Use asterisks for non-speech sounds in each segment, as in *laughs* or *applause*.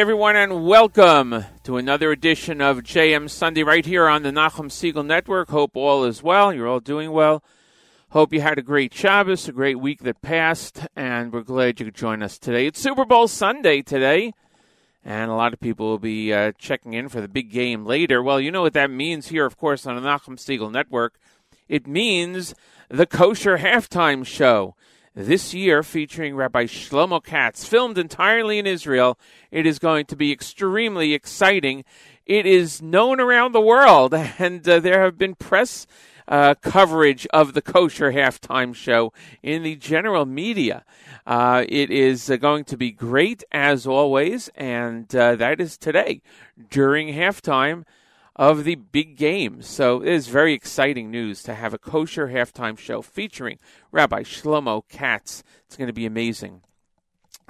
everyone, and welcome to another edition of JM Sunday right here on the Nachum Segal Network. Hope all is well. You're all doing well. Hope you had a great Shabbos, a great week that passed, and we're glad you could join us today. It's Super Bowl Sunday today, and a lot of people will be uh, checking in for the big game later. Well, you know what that means here, of course, on the Nachum Segal Network. It means the Kosher Halftime Show this year featuring Rabbi Shlomo Katz, filmed entirely in Israel. It is going to be extremely exciting. It is known around the world, *laughs* and uh, there have been press uh, coverage of the kosher halftime show in the general media. Uh, it is uh, going to be great as always, and uh, that is today during halftime of the big game. So it is very exciting news to have a kosher halftime show featuring Rabbi Shlomo Katz. It's going to be amazing.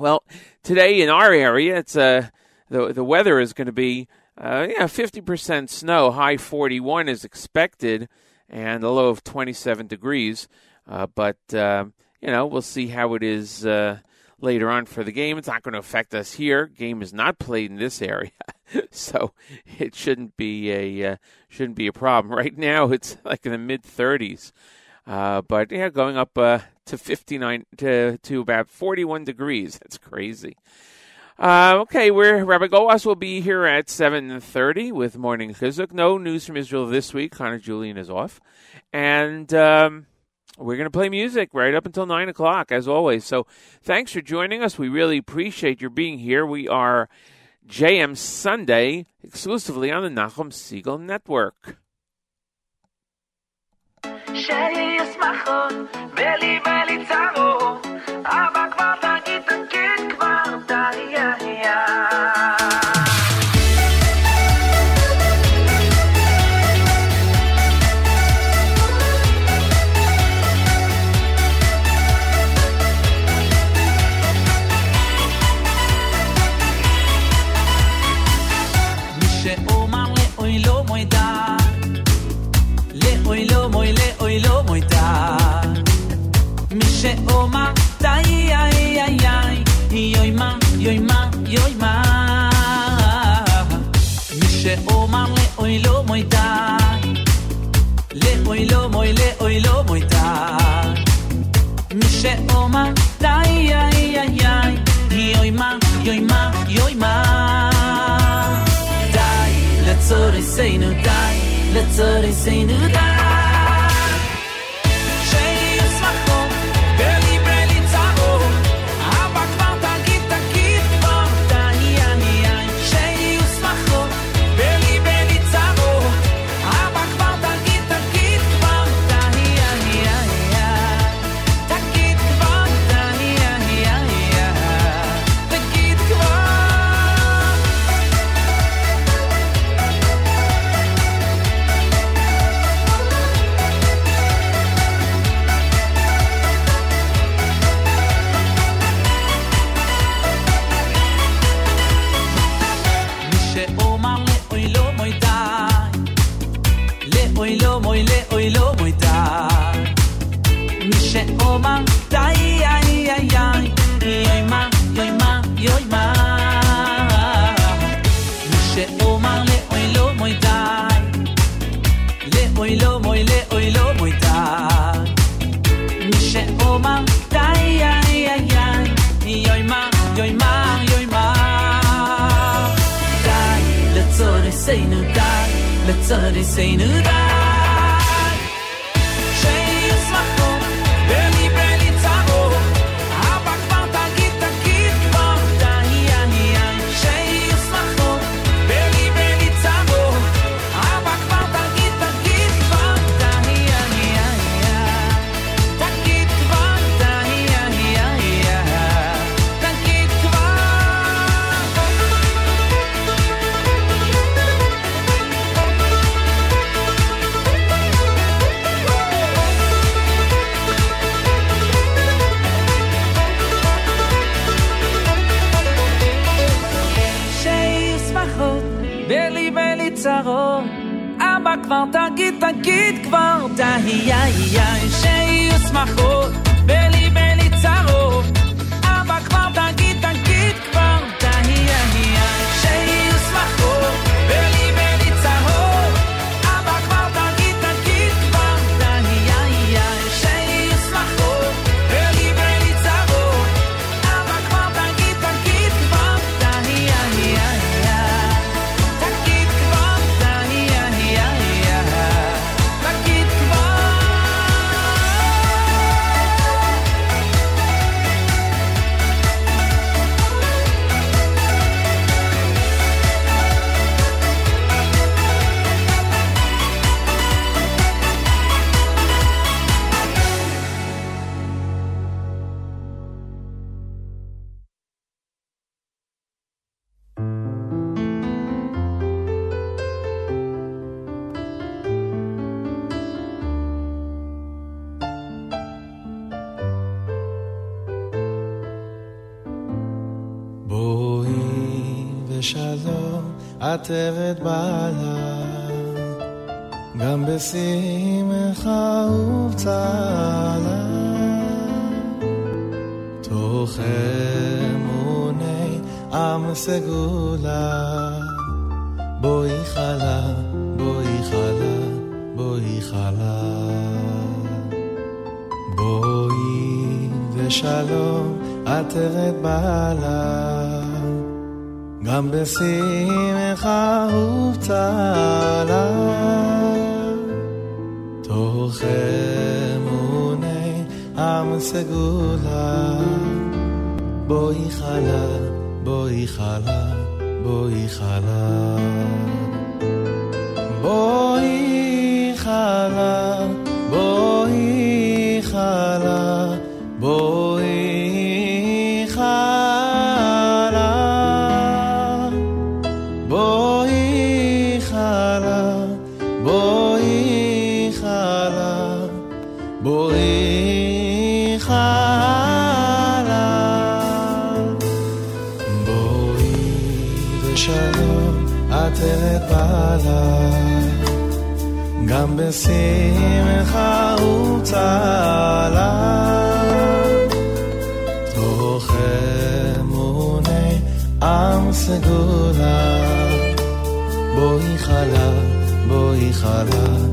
Well, today in our area, it's uh, the the weather is going to be uh, yeah, 50% snow, high 41 is expected, and a low of 27 degrees. Uh, but uh, you know, we'll see how it is uh, later on for the game. It's not going to affect us here. Game is not played in this area, *laughs* so it shouldn't be a uh, shouldn't be a problem. *laughs* Right now, it's like in the mid 30s, uh, but yeah, going up uh, to 59 to to about 41 degrees. That's crazy. Uh, okay, we're Rabbi Goldwasser will be here at 7.30 with Morning Chizuk. No news from Israel this week. Connor Julian is off. And um, we're going to play music right up until 9 o'clock, as always. So thanks for joining us. We really appreciate your being here. We are JM Sunday exclusively on the Nachum Segal Network. say ושלום עטרת בעלה, גם בשמחה ובצהלה. תוך אמוני עם סגולה, בואי חלה, בואי חלה, בואי חלה. בואי ושלום עטרת בעלה, גם בשמחה ובצהלה. תוך אמוני עם סגולה, בואי חלה, בואי חלה, בואי חלה. בשמחה וצהלה. תוך אמוני עם סגולה, בואי חלה, בואי חלה,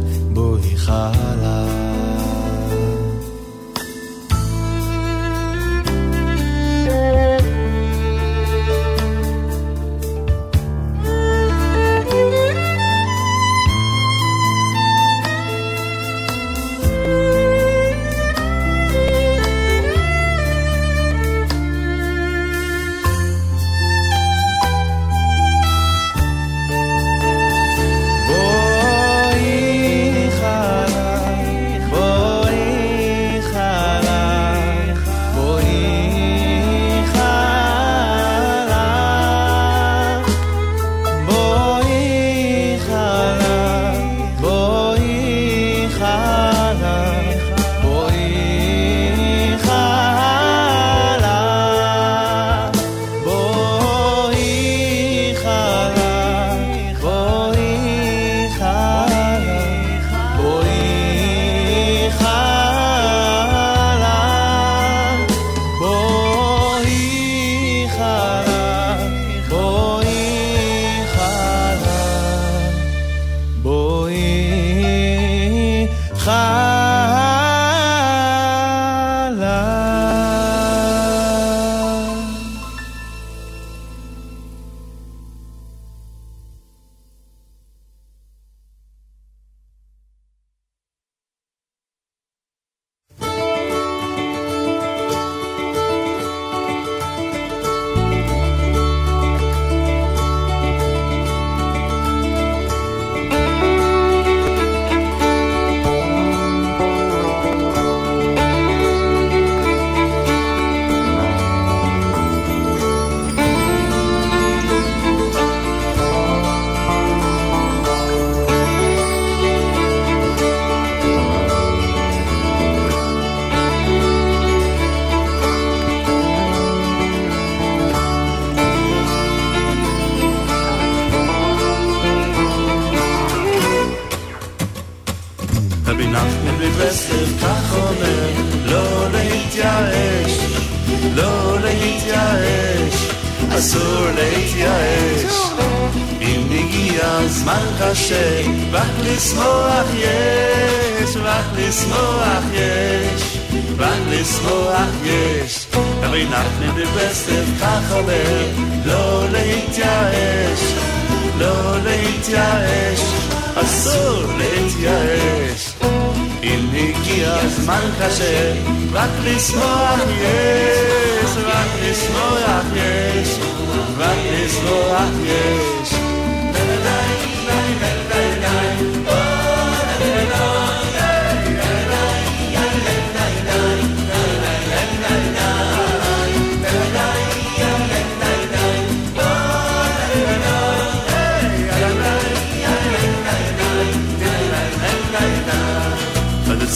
זמן קשה, רק לשמוח יש, רק לשמוח יש, רק לשמוח יש. רבי נחמן מברסלב כך אומר, לא להתייאש, לא להתייאש, אסור להתייאש. אם הגיע זמן קשה, רק לשמוח יש, רק לשמוח יש, רק לשמוח יש.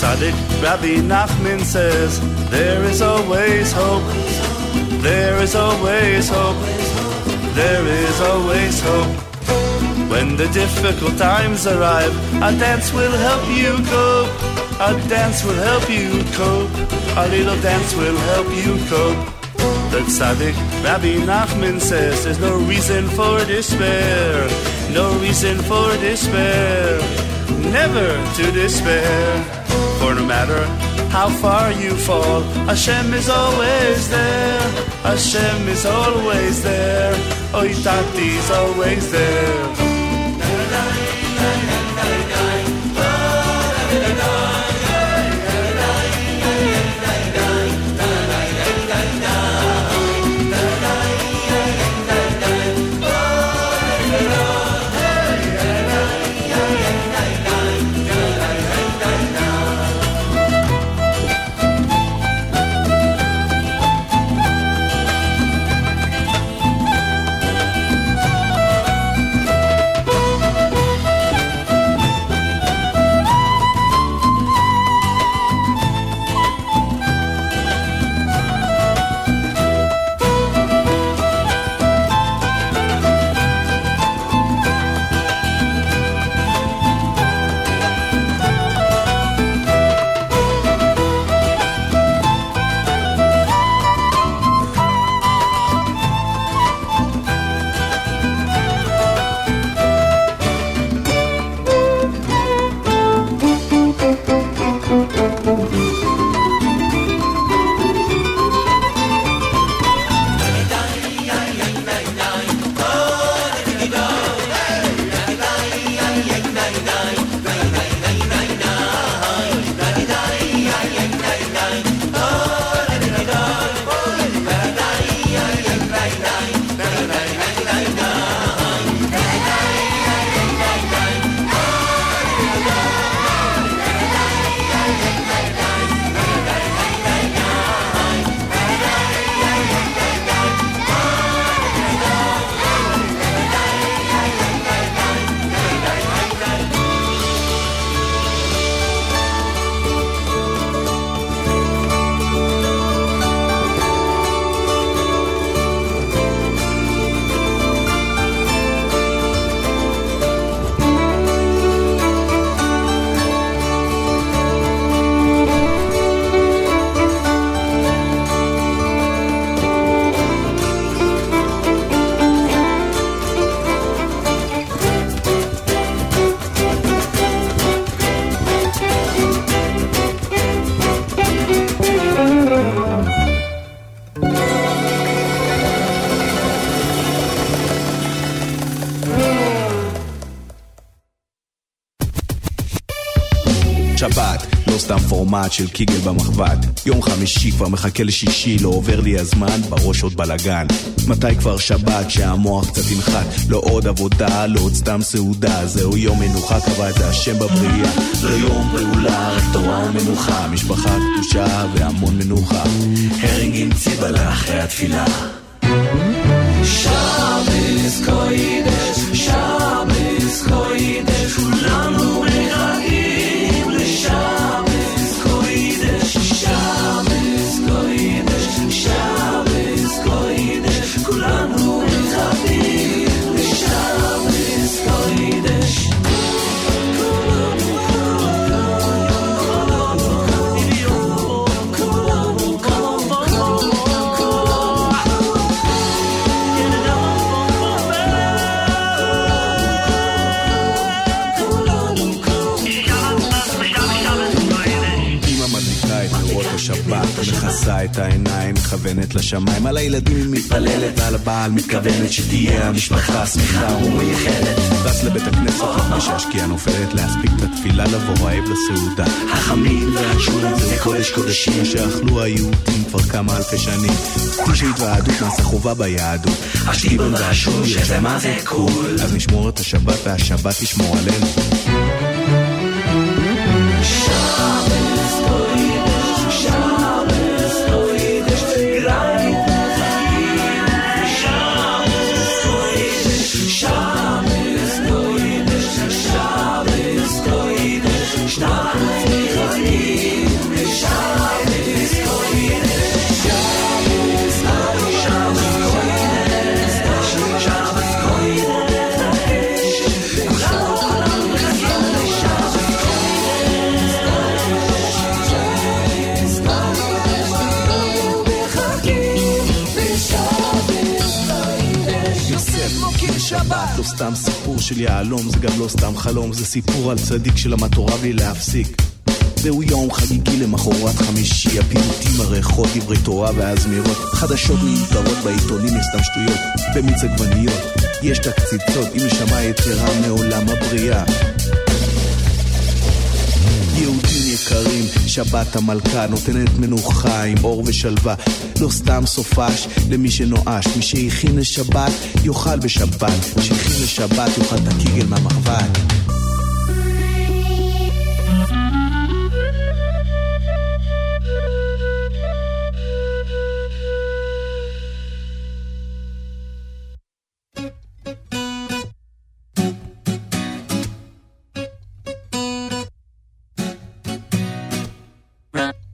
Tzaddik Rabbi Nachman says there is always hope. There is always hope. there is always hope. When the difficult times arrive, a dance will help you cope. A dance will help you cope. A little dance will help you cope. The tzaddik Rabbi Nachman says there's no reason for despair. No reason for despair. Never to despair. No matter how far you fall, Hashem is always there. Hashem is always there. Oitati is always there. פורמט של קיגל במחבת יום חמישי כבר מחכה לשישי, לא עובר לי הזמן, בראש עוד בלאגן מתי כבר שבת שהמוח קצת ינחת? לא עוד עבודה, לא עוד סתם סעודה. זהו יום מנוחה, קבע את השם בבריאה. לא יום פעולה, רק תורה ומנוחה. משפחה קדושה והמון מנוחה. הרינג עם ציבלה אחרי התפילה. שבס מכוונת לשמיים על הילדים היא מתפללת, על הבעל מתכוונת שתהיה המשפחה שמחה ומייחדת. טס לבית הכנסת לפני שהשקיעה נופלת, להספיק את התפילה לבוא רעב לסעודה. החמים והשולם זה קודש קודשים שאכלו היהודים כבר כמה אלפי שנים. תשעית והיהדות נעשה חובה ביהדות. השטיבון והשול שזה מה זה קול. אז נשמור את השבת והשבת תשמור עלינו. של יהלום, זה גם לא סתם חלום, זה סיפור על צדיק שלמד תורה בלי להפסיק. זהו יום חגיגי למחרת חמישי, הפיוטים, הריחות, דברי תורה והזמירות, חדשות מיותרות בעיתונים יש סתם שטויות, במיץ עגבניות, יש את הקציצות, עם נשמה יתרה מעולם הבריאה. יקרים, שבת המלכה נותנת מנוחה עם אור ושלווה. לא סתם סופש למי שנואש, מי שהכין לשבת יאכל בשבת, שהכין לשבת יאכל את הקיגל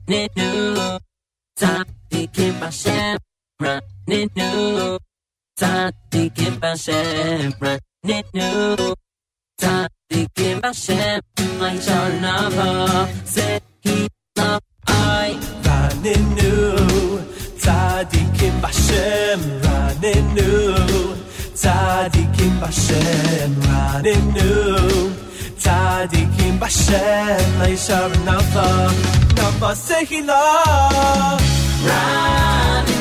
running new. Tatike Bashem, running new. Tatike Bashem, running new. Tatike Bashem, I shall never say he love I. Running new. Tzadikim Bashem, running new. Tzadikim Bashem, running new. Tzadikim Bashem, I shall never. Kamba Sehila Rani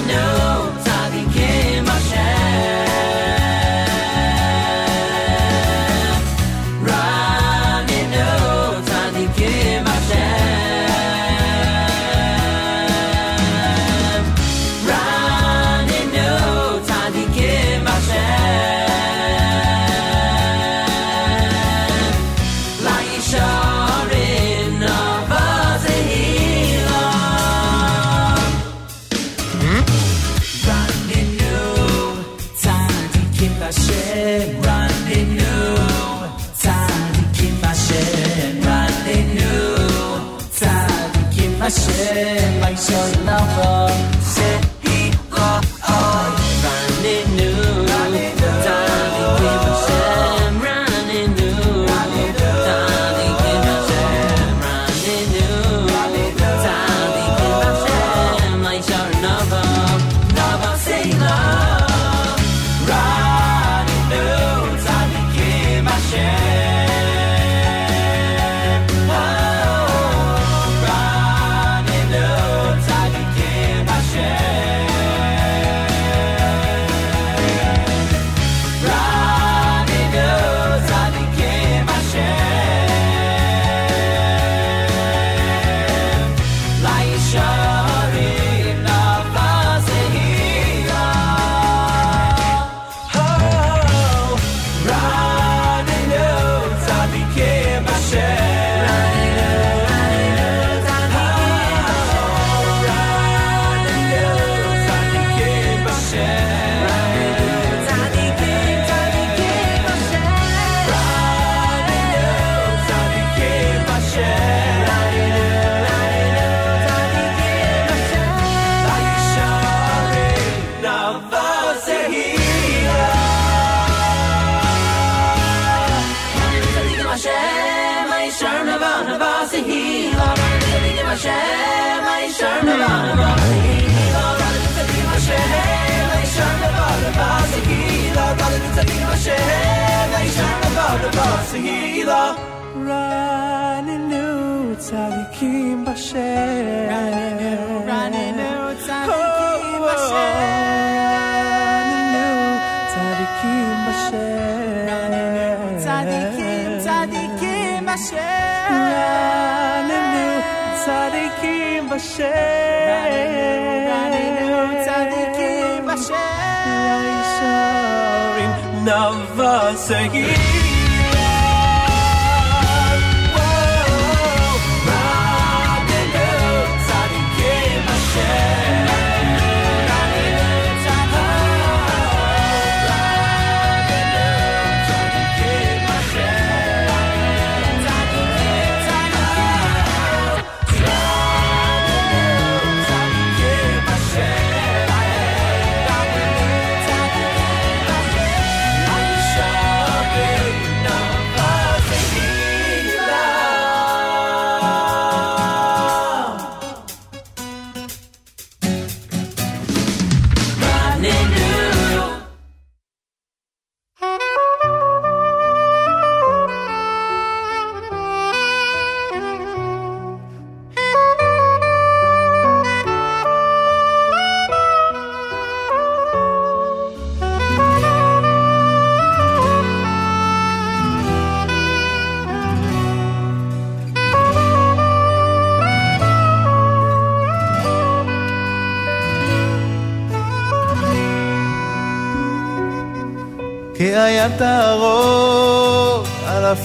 seguir.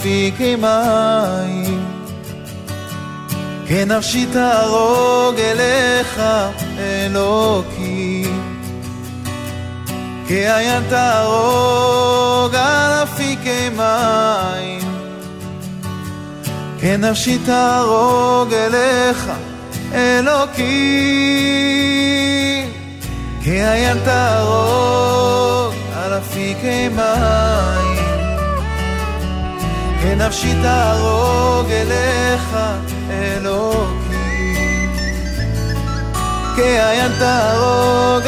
אפיקי מים. כנפשי תהרוג אליך אלוקים. כעיין תהרוג על אפיקי מים. כנפשי תהרוג אליך אלוקים. כעיין תהרוג על אפיקי מים. כנפשי תהרוג אליך אלוקים. כעיין תהרוג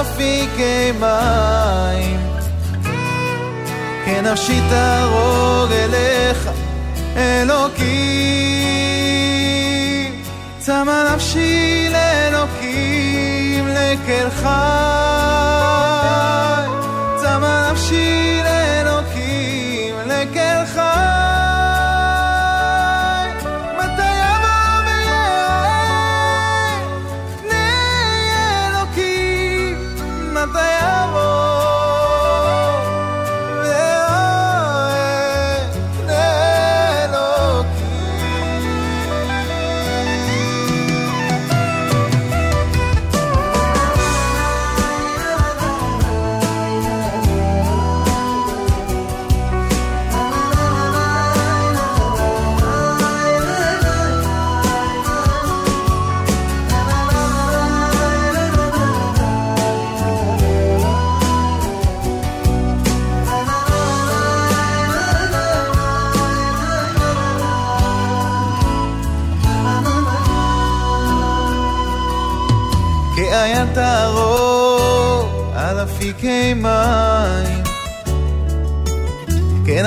אפיקי מים. כנפשי תהרוג אליך אלוקים. צמא נפשי לאלוקים לקל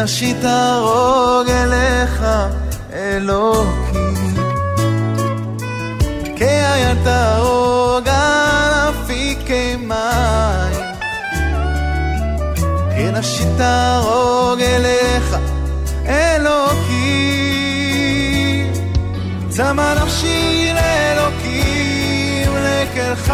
נפשי תרוג אליך, אלוקי. כאיה תרוג על אפיקי מים. כן, כנפשי תרוג אליך, אלוקי. צמא נפשי לאלוקים, לקלך.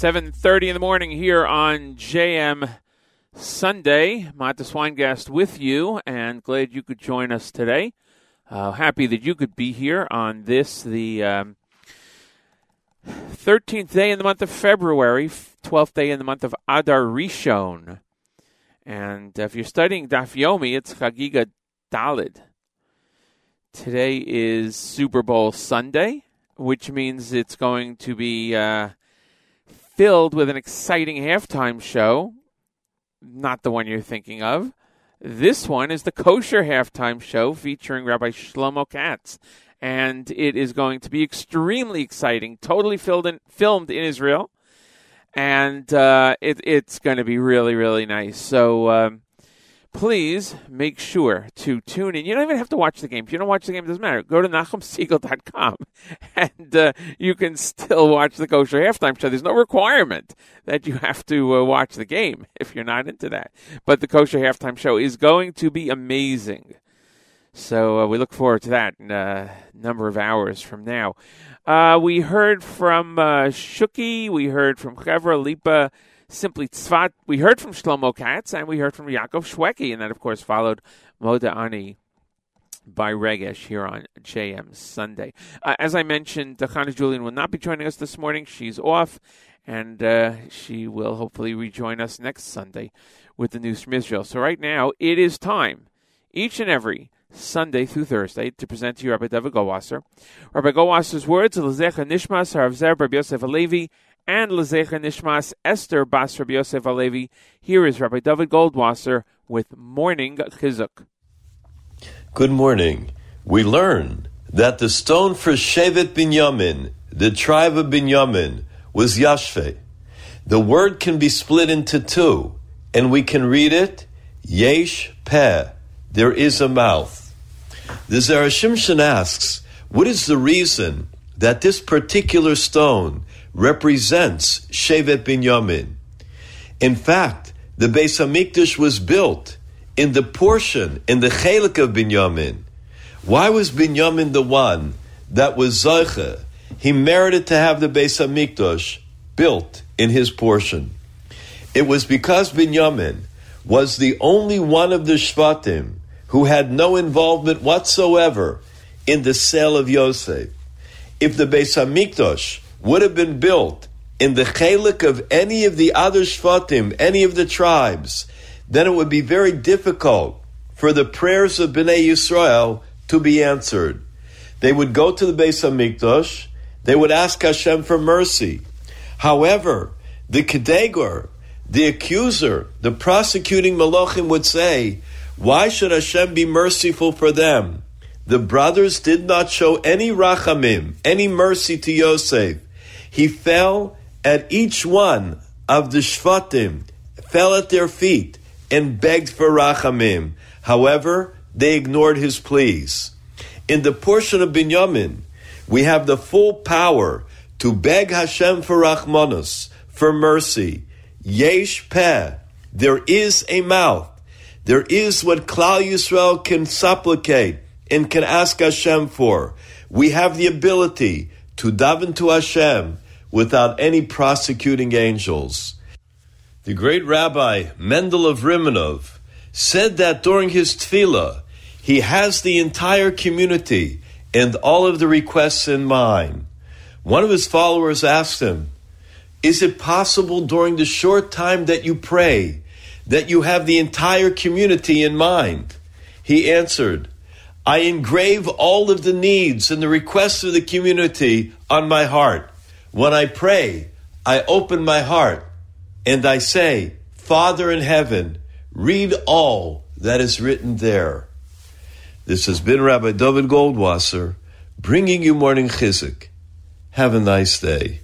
7.30 in the morning here on JM Sunday. Mata Swingast with you, and glad you could join us today. Uh, happy that you could be here on this, the um, 13th day in the month of February, 12th day in the month of Adar Rishon. And if you're studying Daf Yomi, it's Chagiga Dalid. Today is Super Bowl Sunday, which means it's going to be... Uh, filled with an exciting halftime show. Not the one you're thinking of. This one is the kosher halftime show featuring Rabbi Shlomo Katz. And it is going to be extremely exciting, totally filled in, filmed in Israel. And uh, it, it's going to be really, really nice. So um, please make sure to tune in. You don't even have to watch the game. If you don't watch the game, it doesn't matter. Go to NachumSegal.com *laughs* and uh, you can still watch the kosher halftime show. There's no requirement that you have to uh, watch the game *laughs* if you're not into that. But the kosher halftime show is going to be amazing. So uh, we look forward to that in a number of hours from now. Uh, we heard from uh, Shuki, we heard from Chevra Lipa, Simply Tsfat, we heard from Shlomo Katz, and we heard from Yaakov Shweki, and that, of course, followed Moda Ani by Regesh here on JM Sunday. Uh, as I mentioned, Chana Julian will not be joining us this morning. She's off, and uh, she will hopefully rejoin us next Sunday with the news from Israel. So right now, it is time, each and every Sunday through Thursday, to present to you Rabbi David Goldwasser. Rabbi Goldwasser's words, Lezecha Nishmas, Harav Zer, Rabbi Yosef Alevi, and Lezecha Nishmas, Esther Bas Rabbi Yosef Alevi. Here is Rabbi David Goldwasser with Morning Chizuk. Good morning. We learn that the stone for Shevet Binyamin, the tribe of Binyamin, was Yashpeh. The word can be split into two, and we can read it Yesh Peh. There is a mouth. The Zera Shimshon asks, what is the reason that this particular stone represents Shevet Binyamin? In fact, the Beis Hamikdash was built in the portion, in the chelik of Binyamin. Why was Binyamin the one that was Zoche? He merited to have the Beis Hamikdash built in his portion. It was because Binyamin was the only one of the Shvatim who had no involvement whatsoever in the sale of Yosef. If the Beis Hamikdash would have been built in the chelik of any of the other Shvatim, any of the tribes, then it would be very difficult for the prayers of Bnei Yisrael to be answered. They would go to the Beis Hamikdash, they would ask Hashem for mercy. However, the Kedegor, the accuser, the prosecuting Malachim would say, Why should Hashem be merciful for them? The brothers did not show any rachamim, any mercy to Yosef. He fell at each one of the Shvatim, fell at their feet, and begged for rachamim. However, they ignored his pleas. In the portion of Binyamin, we have the full power to beg Hashem for rachmanus, for mercy. Yesh peh. There is a mouth. There is what Klal Yisrael can supplicate and can ask Hashem for. We have the ability to daven to Hashem without any prosecuting angels. The great Rabbi Mendel of Rimanov said that during his tefillah, he has the entire community and all of the requests in mind. One of his followers asked him, Is it possible during the short time that you pray that you have the entire community in mind? He answered, I engrave all of the needs and the requests of the community on my heart. When I pray, I open my heart and I say, Father in heaven, read all that is written there. This has been Rabbi David Goldwasser bringing you morning chizuk. Have a nice day.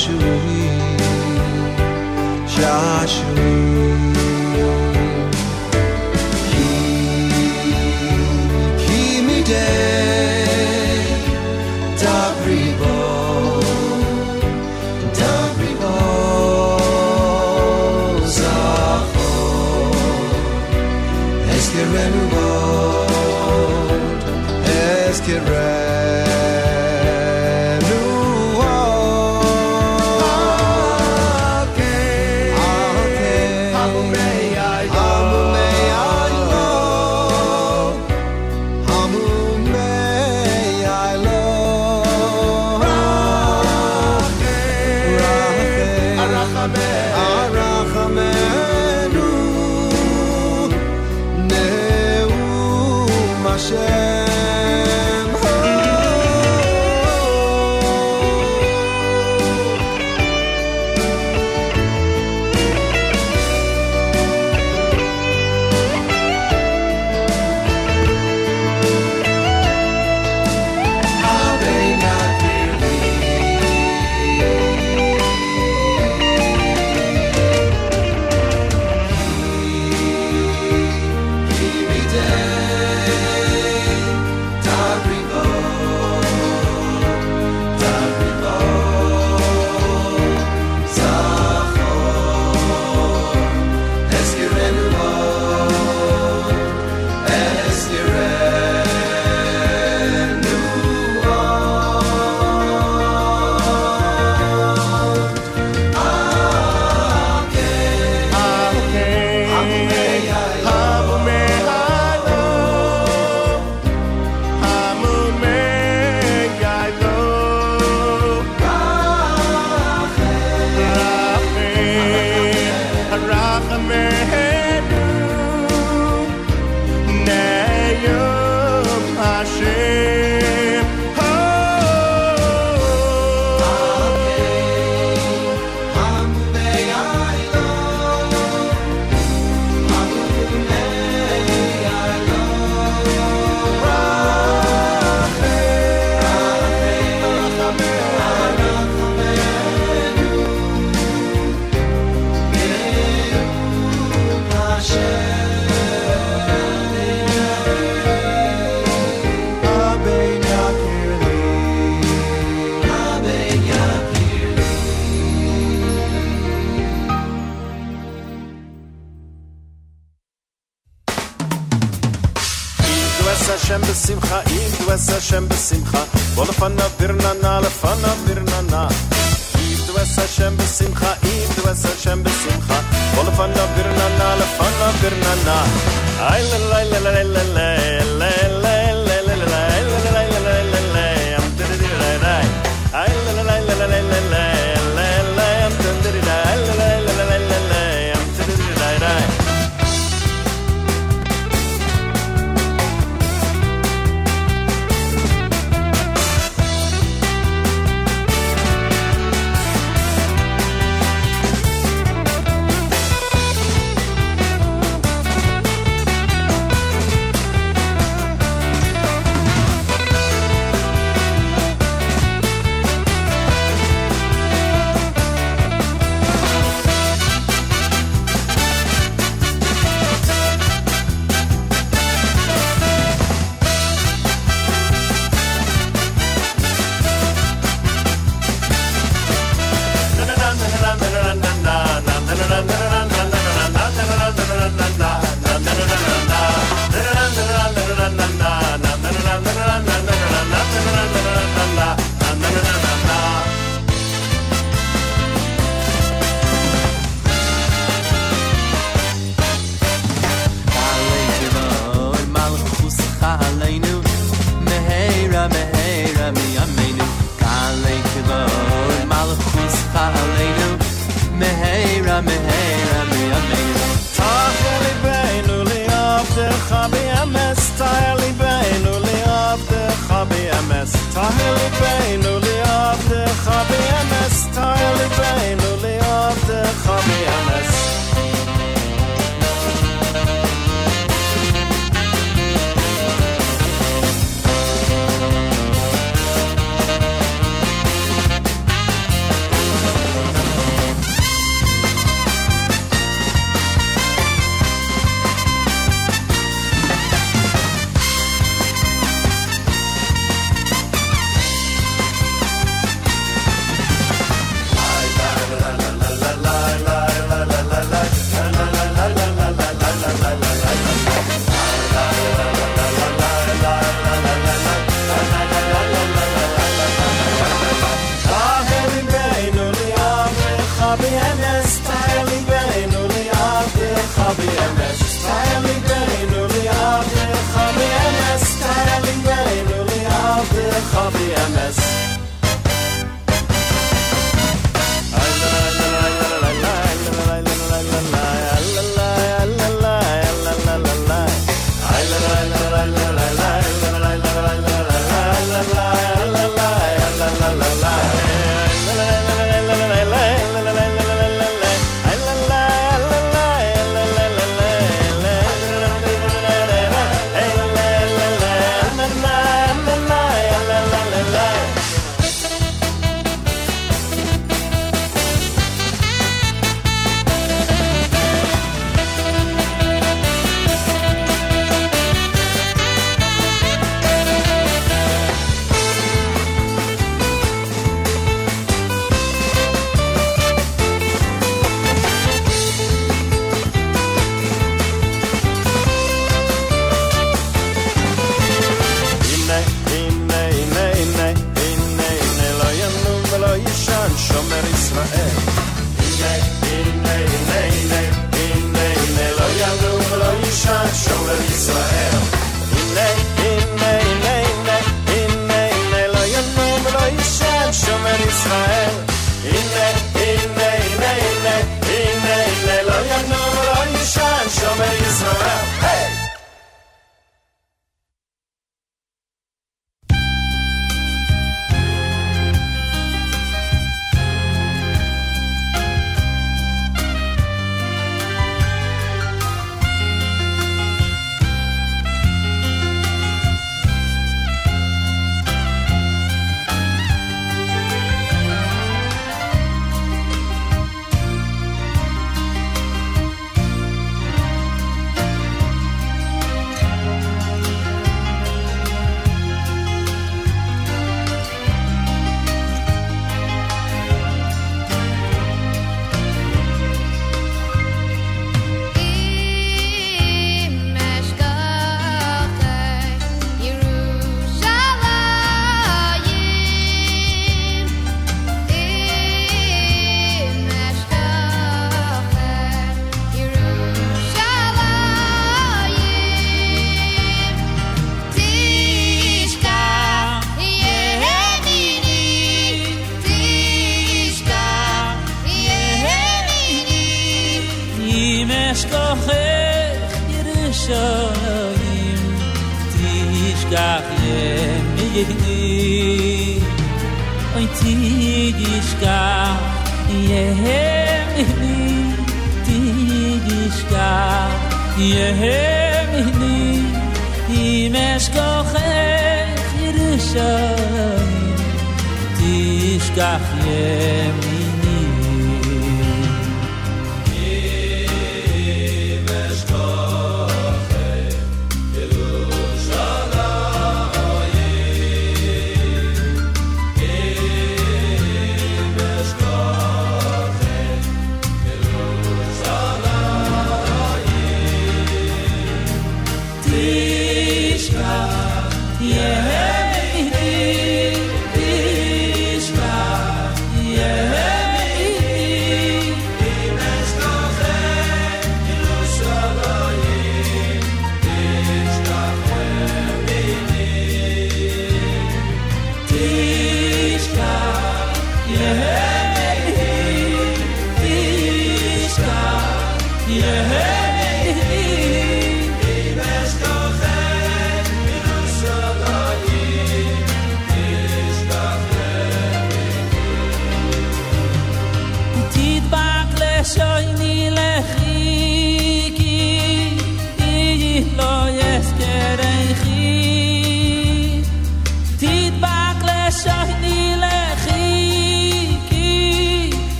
Shashui, Shashui. Hashem besimcha. Bo lefanav birnana, lefanav birnana. Idu es Hashem besimcha, idu es Hashem besimcha. Bo lefanav birnana, lefanav birnana. Ay la la la la la la la la.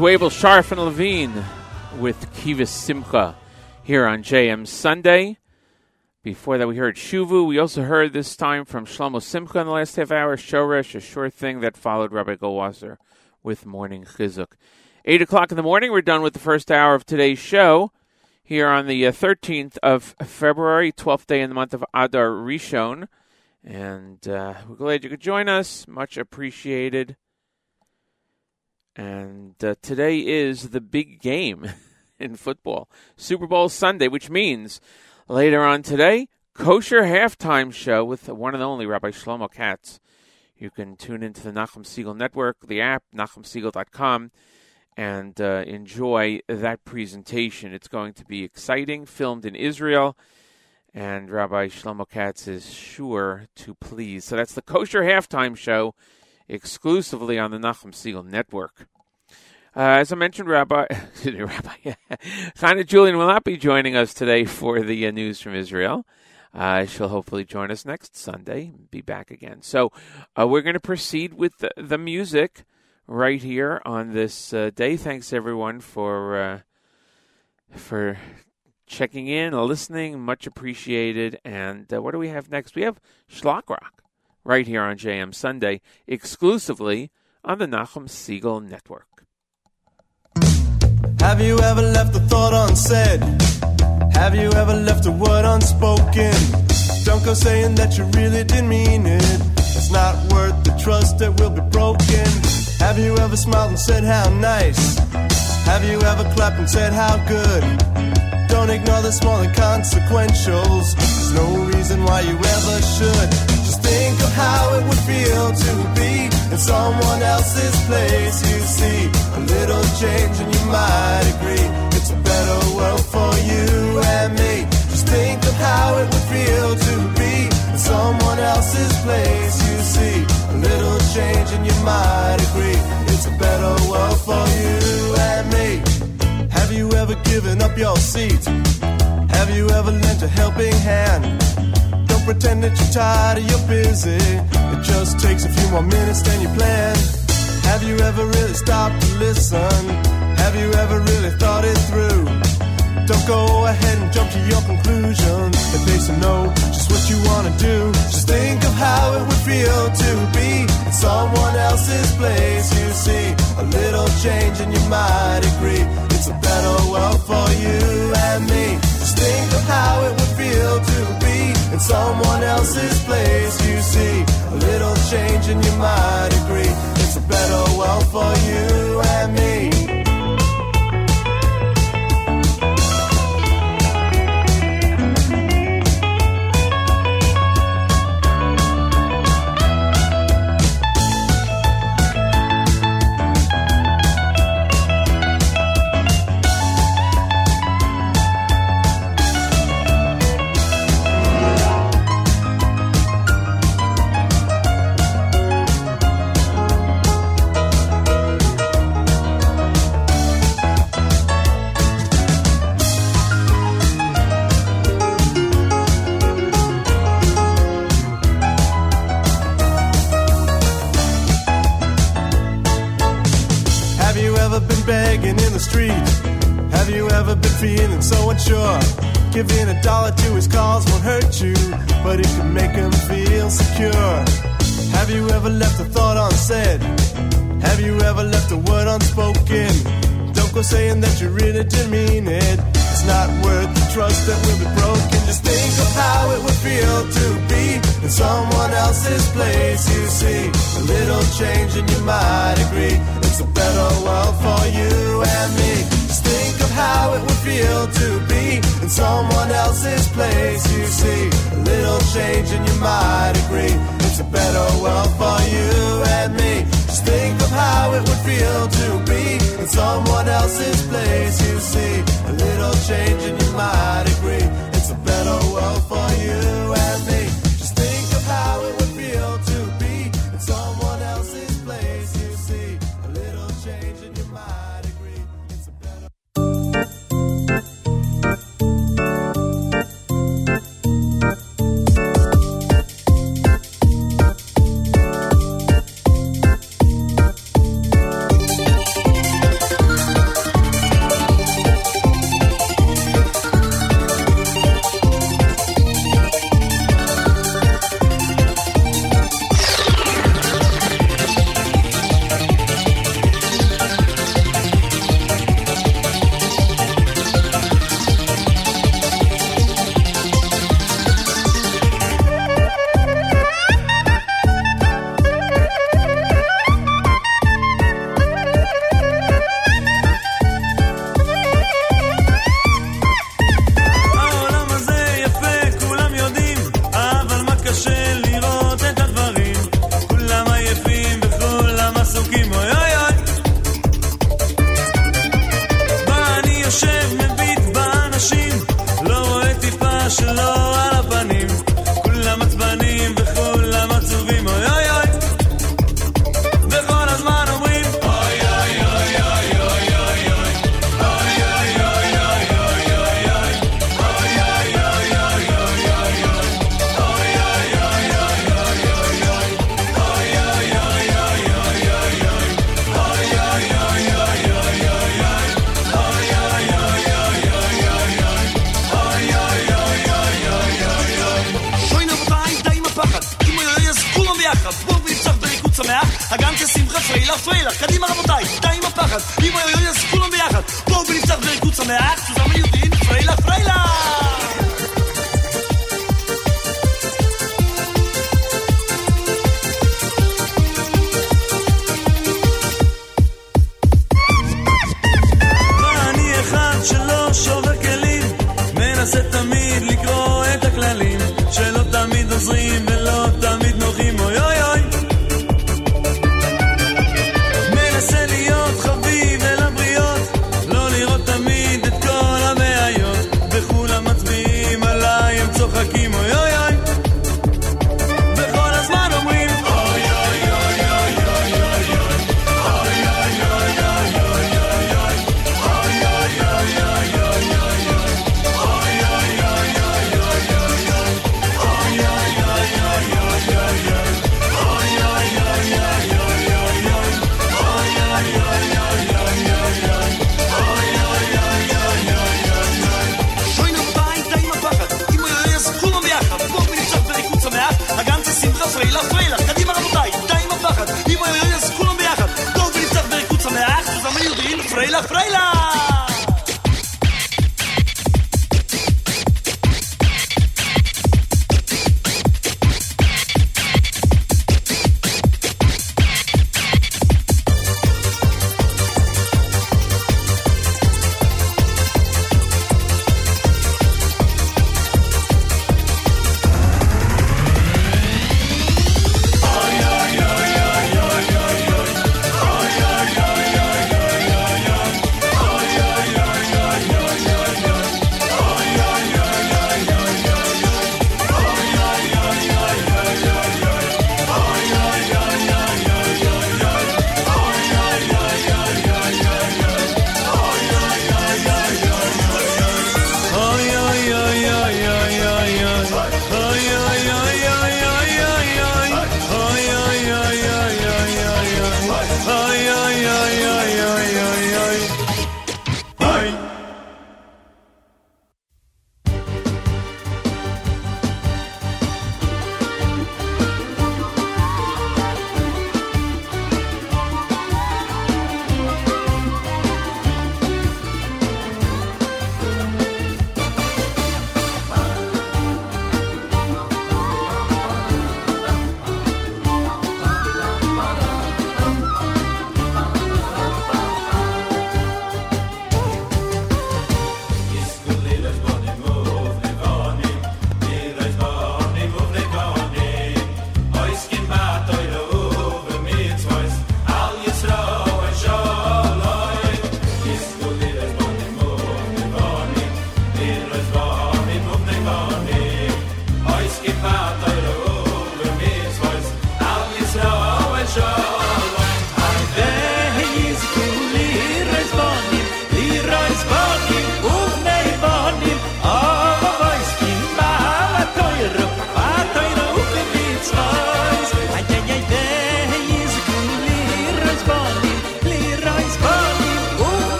Schwabel, Sharf, and Levine with Kivas Simcha here on JM Sunday. Before that, we heard Shuvu. We also heard this time from Shlomo Simcha in the last half hour, Shoresh, a sure thing that followed Rabbi Goldwasser with Morning Chizuk. 8 o'clock in the morning, we're done with the first hour of today's show here on the uh, 13th of February, 12th day in the month of Adar Rishon. And uh, we're glad you could join us. Much appreciated. And uh, today is the big game *laughs* in football Super Bowl Sunday, which means later on today, kosher halftime show with the one and only Rabbi Shlomo Katz. You can tune into the Nachum Segal Network, the app, nachumsegal.com, and uh, enjoy that presentation. It's going to be exciting, filmed in Israel, and Rabbi Shlomo Katz is sure to please. So that's the kosher halftime show exclusively on the Nachum Segal Network. Uh, as I mentioned, Rabbi, *laughs* Rabbi *laughs* Chana Julian will not be joining us today for the uh, news from Israel. Uh, she'll hopefully join us next Sunday, be back again. So uh, we're going to proceed with the, the, music right here on this uh, day. Thanks everyone for uh, for checking in, listening, much appreciated. And what do we have next? We have Shlock Rock right here on JM Sunday, exclusively on the Nachum Segal Network. Have you ever left a thought unsaid? Have you ever left a word unspoken? Don't go saying that you really didn't mean it. It's not worth the trust that will be broken. Have you ever smiled and said how nice? Have you ever clapped and said how good? Don't ignore the small inconsequentials. There's no reason why you ever should. Think of how it would feel to be in someone else's place. You see a little change and you might agree it's a better world for you and me. Just think of how it would feel to be in someone else's place. You see a little change and you might agree it's a better world for you and me. Have you ever given up your seat? Have you ever lent a helping hand? Don't pretend that you're tired or you're busy. It just takes a few more minutes than you plan. Have you ever really stopped to listen? Have you ever really thought it through? Don't go ahead and jump to your conclusion. If they say no, just what you wanna do. Just think of how it would feel to be in someone else's place. You see a little change and you might agree it's a better world for you and me. Think of how it would feel to be in someone else's place. You see a little change and you might agree it's a better world for you and me. A dollar to his cause won't hurt you, but it can make him feel secure. Have you ever left a thought unsaid? Have you ever left a word unspoken? Don't go saying that you really didn't mean it. It's not worth the trust that will be broken. Just think of how it would feel to be in someone else's place. You see a little change and you might agree it's a better world for you and me. How it would feel to be in someone else's place. You see a little change and you might agree it's a better world for you and me. Just think of how it would feel to be in someone else's place. You see a little change and you might agree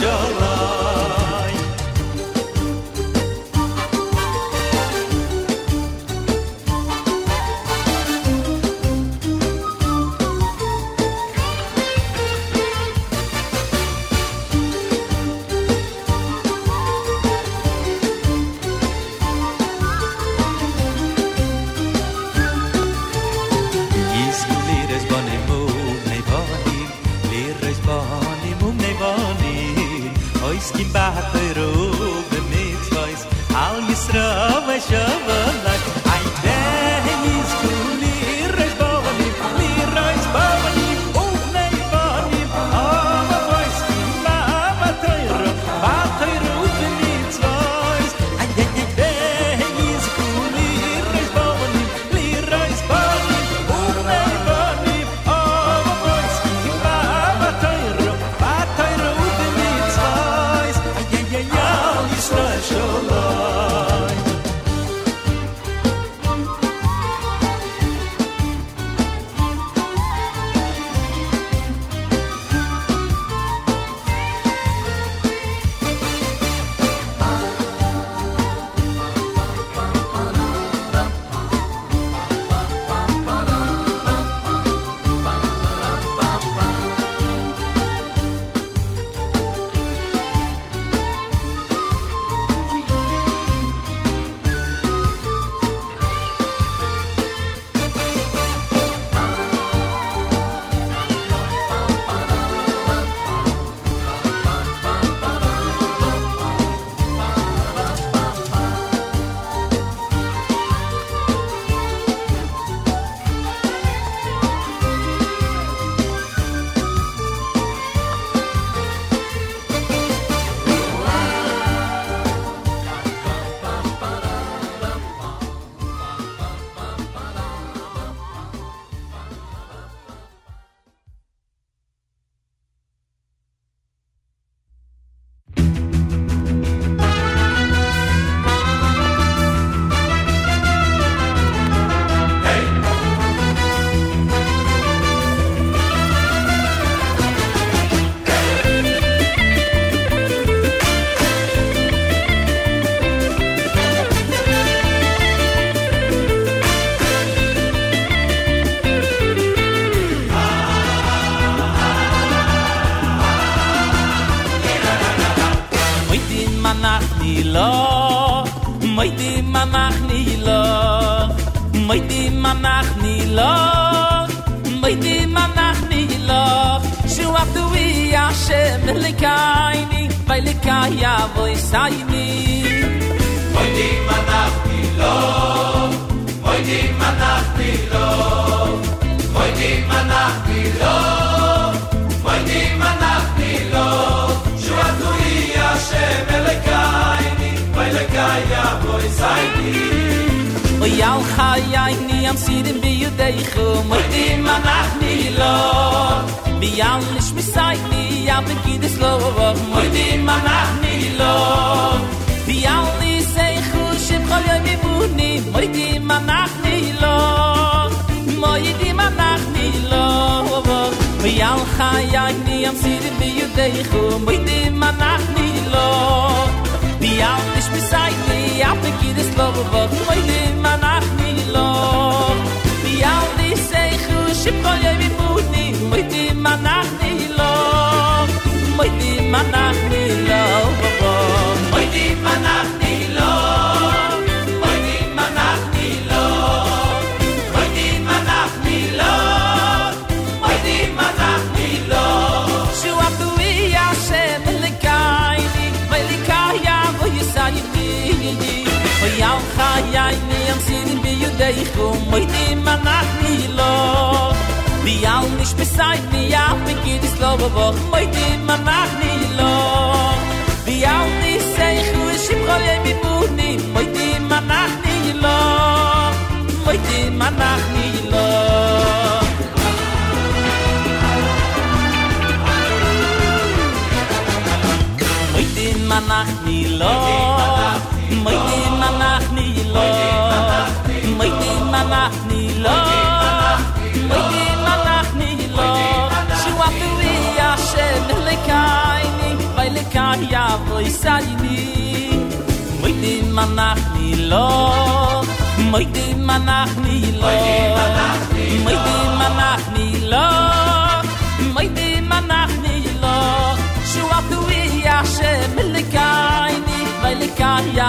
じ来。moi di ma nach ni lo moi di ma nach ni lo. Vo yal kha ni am si di bi yu de khu moi di ma nach ni lo. Di al dis bi sai ni a pe ki dis lo vo moi di ma nach ni lo. Di al di sei khu shi bi fu ni moi di ma nach ni lo. Moi di ma ni lo. Vo di ma ich moi di manach ni lo di au nich beseit ni ja mit git di slobe woch moi di manach ni lo di au nich sei ich us im mi mit ni moi di manach ni lo moi di manach ni lo moi di manach ni lo moi di mach ni lo mach ni lo shwa tu vi ache melikayni vay lekarya voysay ni mayde mach ni lo mayde mach lo mayde mach lo shwa tu vi ache melikayni vay lekarya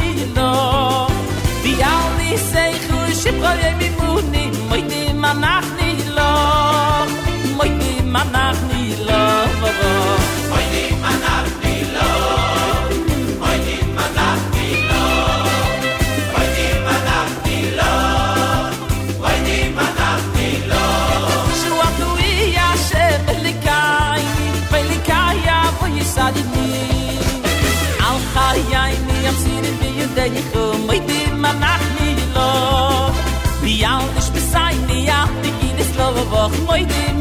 no. Di al ni sei khu shi proye mi funi moy di manach ni lo moy di manach bakmaydım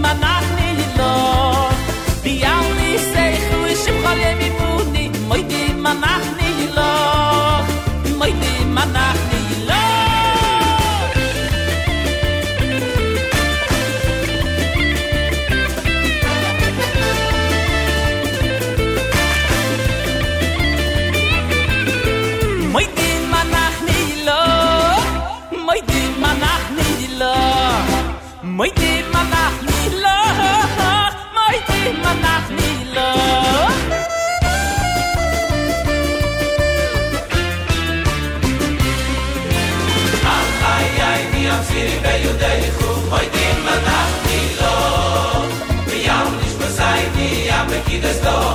estoy.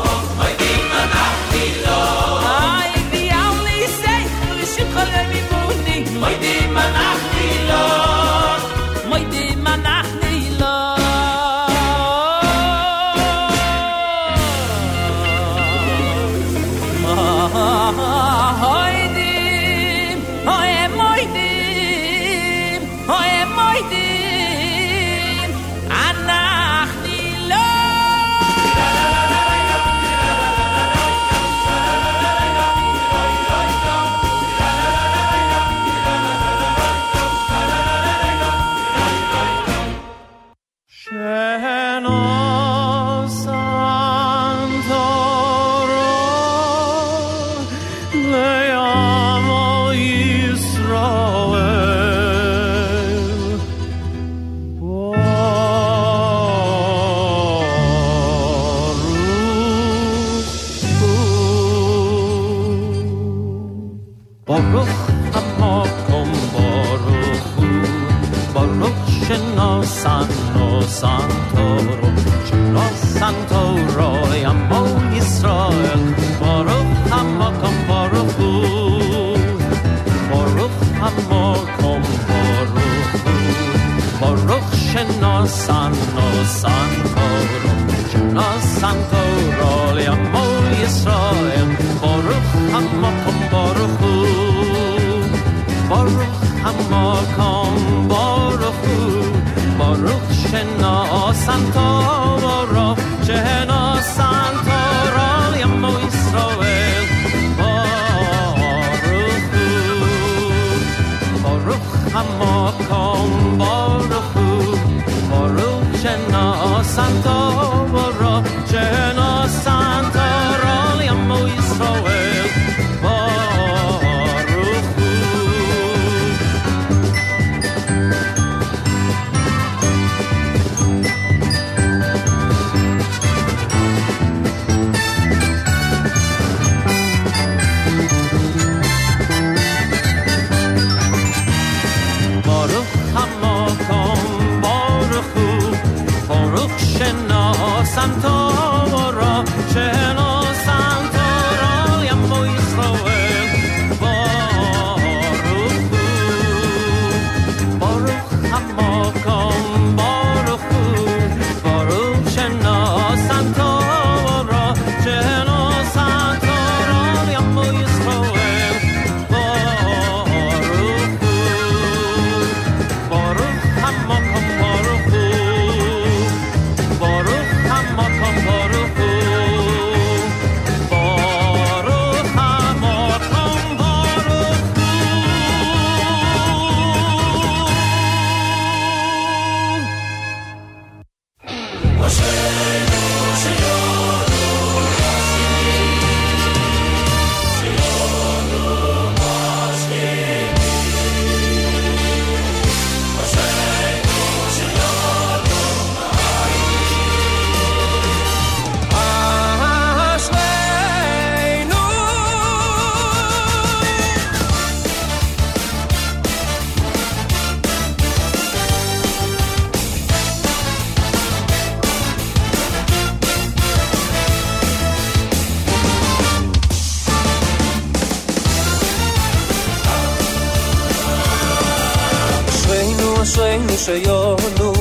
אשרינו שיונו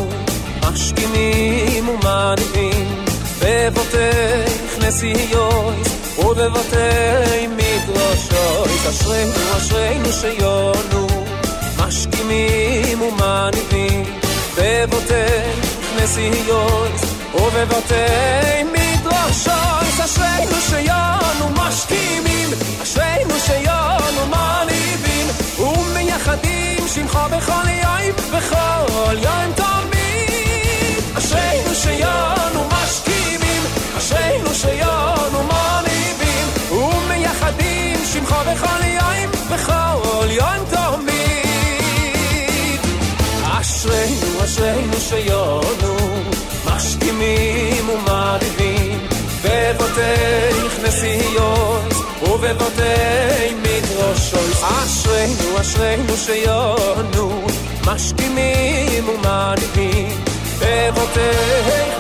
משכימים ומנהיבים בבתיך נשיאויס ובבתי מדרשויס אשרינו אשרינו שיונו משכימים ומנהיבים בבתיך נשיאויס ובבתי מדרשויס אשרינו שיונו משכימים אשרינו שיונו מנהיבים ומייחדים שמך בכל יום בכל יום תמיד. אשרינו שיונו משכימים אשרינו שיונו מניבים ומייחדים שמך בכל יום בכל יום תמיד. אשרינו אשרינו שיונו משכימים ומריבים בבותי כנסיות ובבותי מדרשות אשרינו אשרינו שיונו משכימים ומריבים בבותי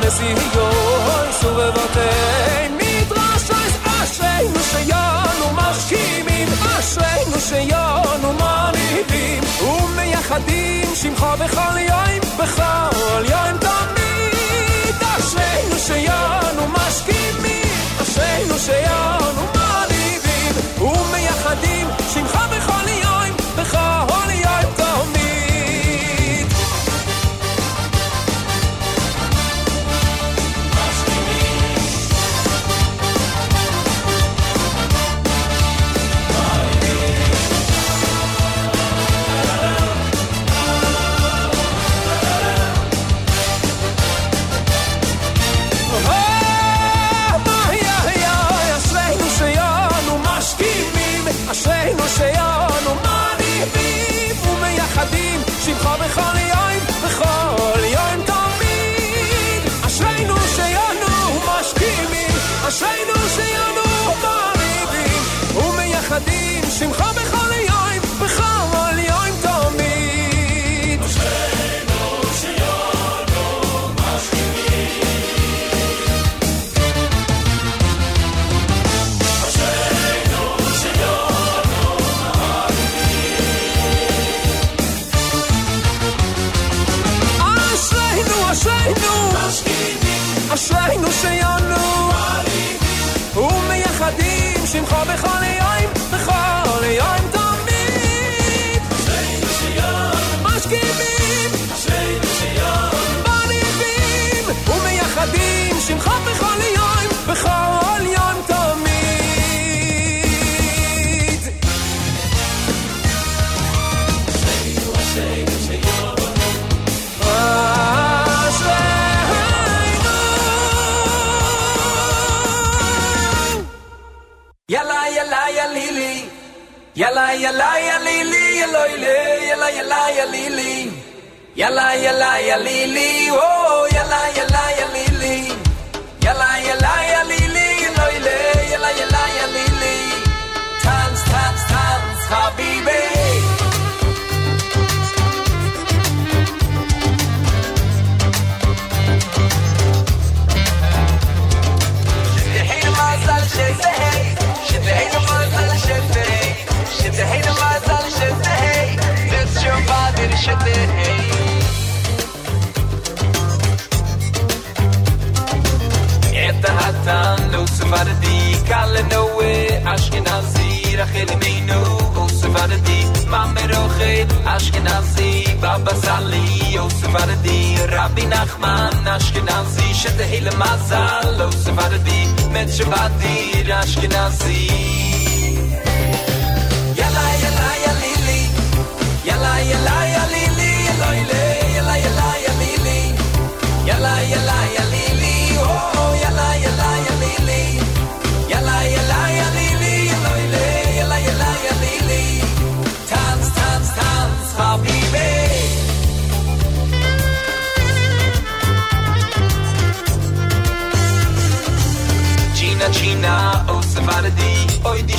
כנסיות ובבתי מדרשות אשרינו שיונו משכימים אשרינו שיונו מניבים ומייחדים שמך בכל יום בכל יום תמיד. אשרינו שיונו משכימים אשרינו שיונו باشیم خواب خانه Yalla yalla ya lili Eloile yalla yalla ya lili Yalla yalla ya lili Oh yalla yalla ya lili Yalla yalla Sephardi, di Noe, ashkenazi rachel meino O oh, Sephardi, di mame Rochet, ashkenazi baba sali. Oh, o Sephardi, di rabbi nachman ashkenazi Shete hele mazal. Oh, o Sephardi, di met shvat ashkenazi. Yala yala yali li yala yala yalla, li loile yala yala yali yala yala oh yalla, yala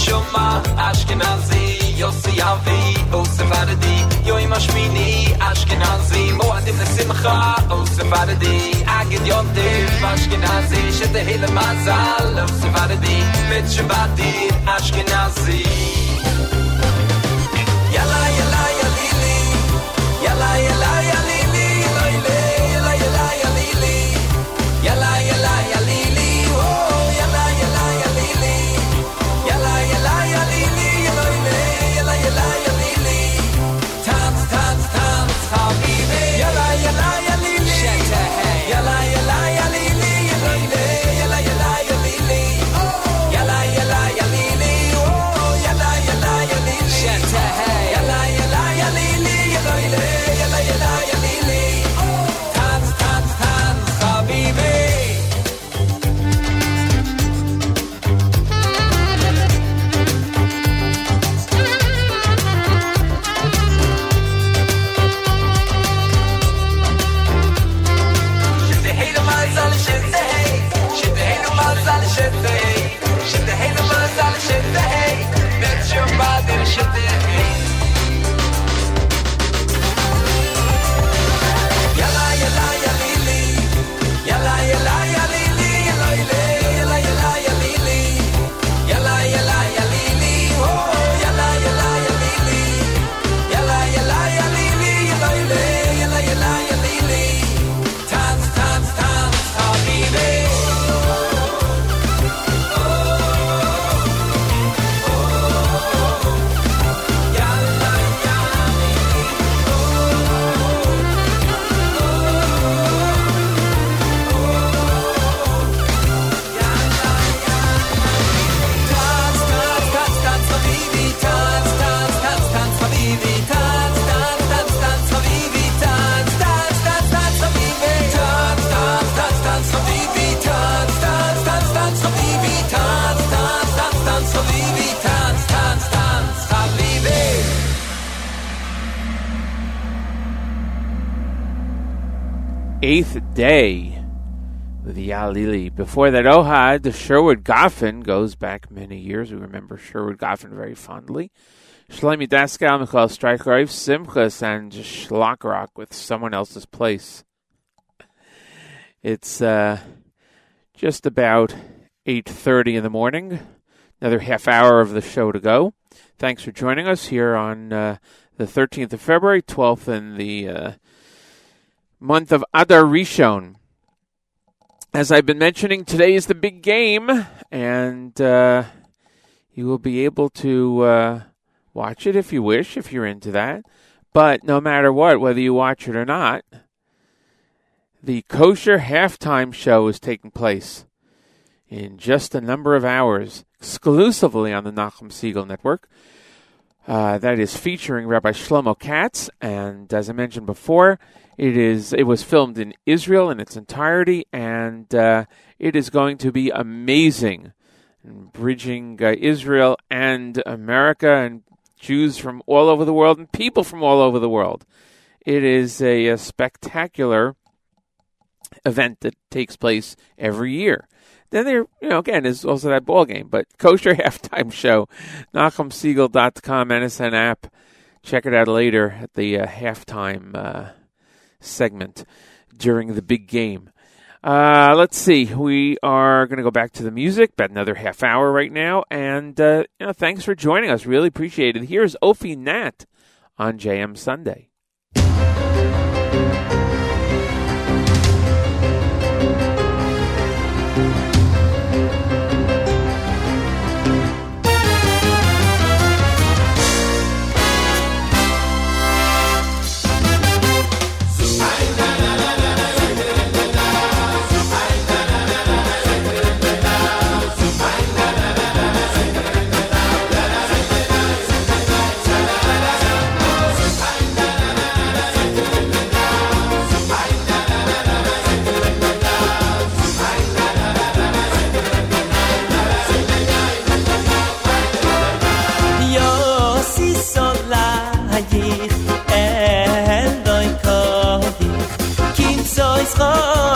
shoma ashkenazi yo avi o sevadi yo ima shmini ashkenazi mo adim le simcha o sevadi agid yo te ashkenazi shete hele mazal o sevadi mit shvadi ashkenazi. Eighth day with Yalili. Before that, Ohad, the Sherwood Goffin goes back many years. We remember Sherwood Goffin very fondly. Shlomi Daskal, Michael Streicher, Simchas, and Shlock Rock with someone else's place. It's uh, just about 8.30 in the morning. Another half hour of the show to go. Thanks for joining us here on uh, the 13th of February, 12th in the uh, month of Adar Rishon. As I've been mentioning, today is the big game, and uh, you will be able to uh, watch it if you wish, if you're into that. But no matter what, whether you watch it or not, the kosher halftime show is taking place in just a number of hours, exclusively on the Nachum Segal Network. Uh, that is featuring Rabbi Shlomo Katz, and as I mentioned before, it is it was filmed in Israel in its entirety, and uh, it is going to be amazing, bridging uh, Israel and America and Jews from all over the world and people from all over the world. It is a, a spectacular event that takes place every year. Then there, you know, again, is also that ball game. But kosher *laughs* halftime show, NachumSegal.com, NSN app. Check it out later at the uh, halftime uh, segment during the big game. Uh, let's see. We are going to go back to the music, about another half hour right now. And, uh, you know, thanks for joining us. Really appreciate it. Here's Ophi Nat on JM Sunday.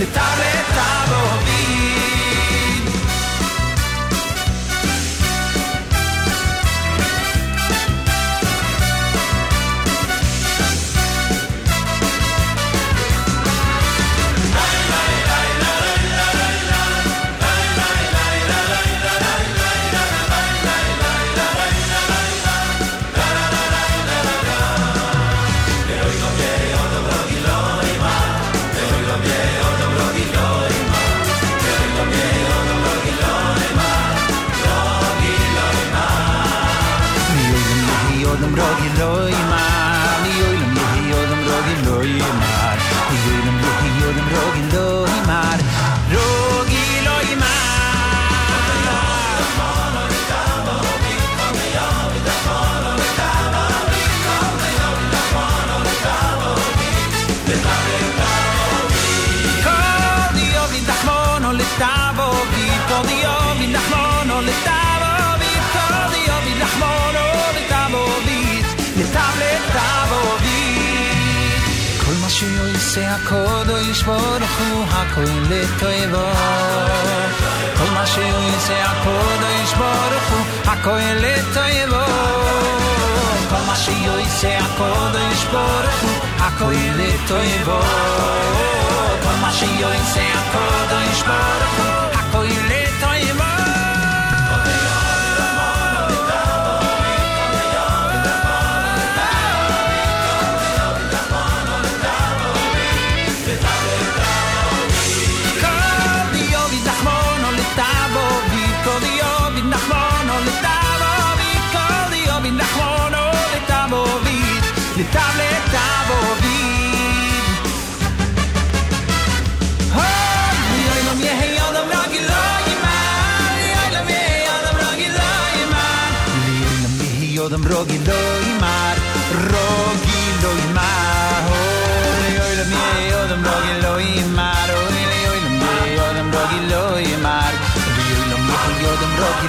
Litav letavo שיעשה הקודש ברוך הוא הכל לטובו כל מה שיעשה הקודש ברוך הוא הכל לטובו כל מה שיעשה הקודש ברוך הוא הכל לטובו כל מה שיעשה הקודש ברוך הוא הכל di tabletta bovid ha mi lo mi hey on the rock you love you man mi lo mi hey on the rock you love you man mi lo mi hey on the rock you love you rock you love you man mi lo mi hey on the rock you love you man mi mi hey on the rock you love you man mi mi hey on the rock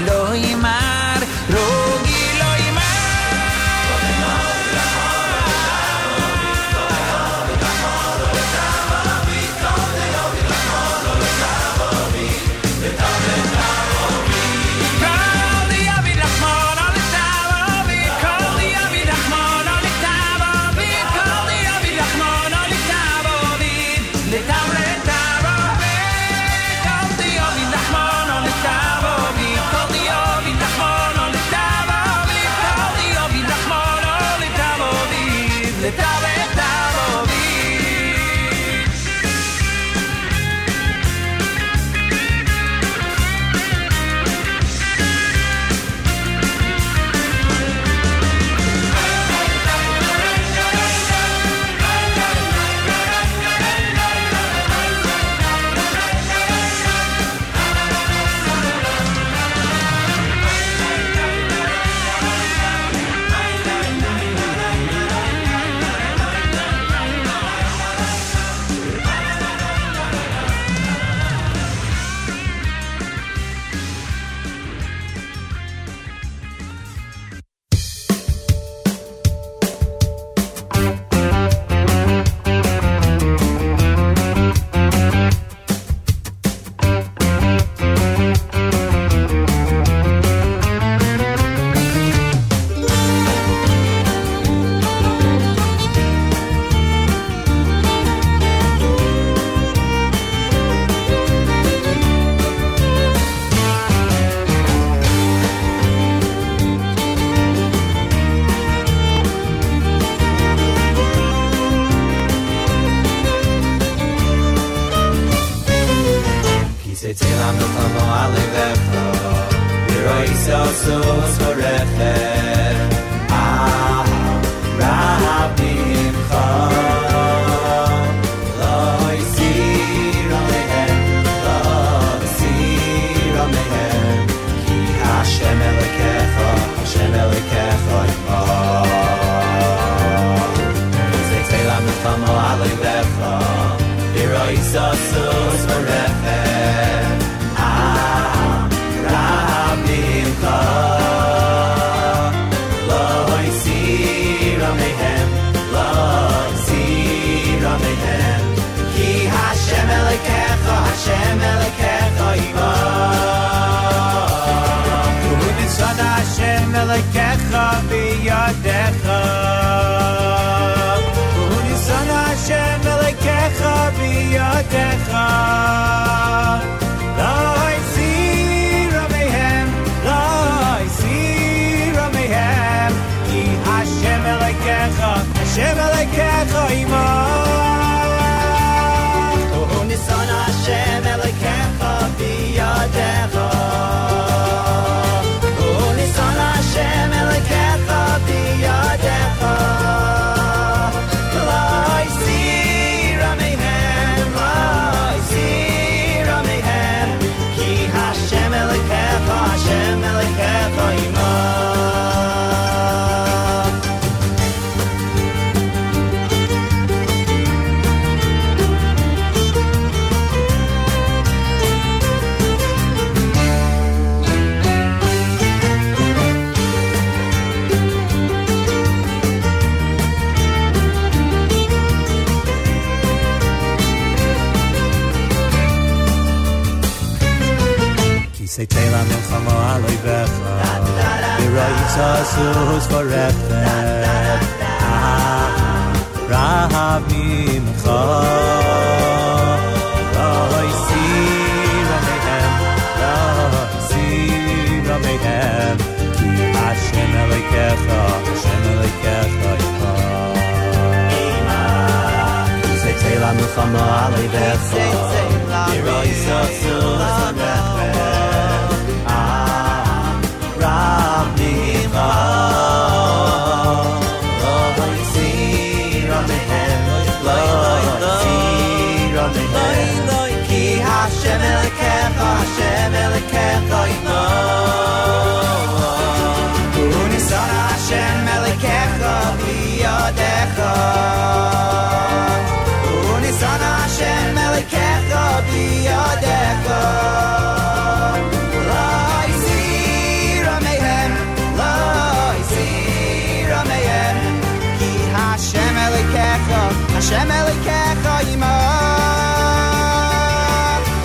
Hashem Elikecha ima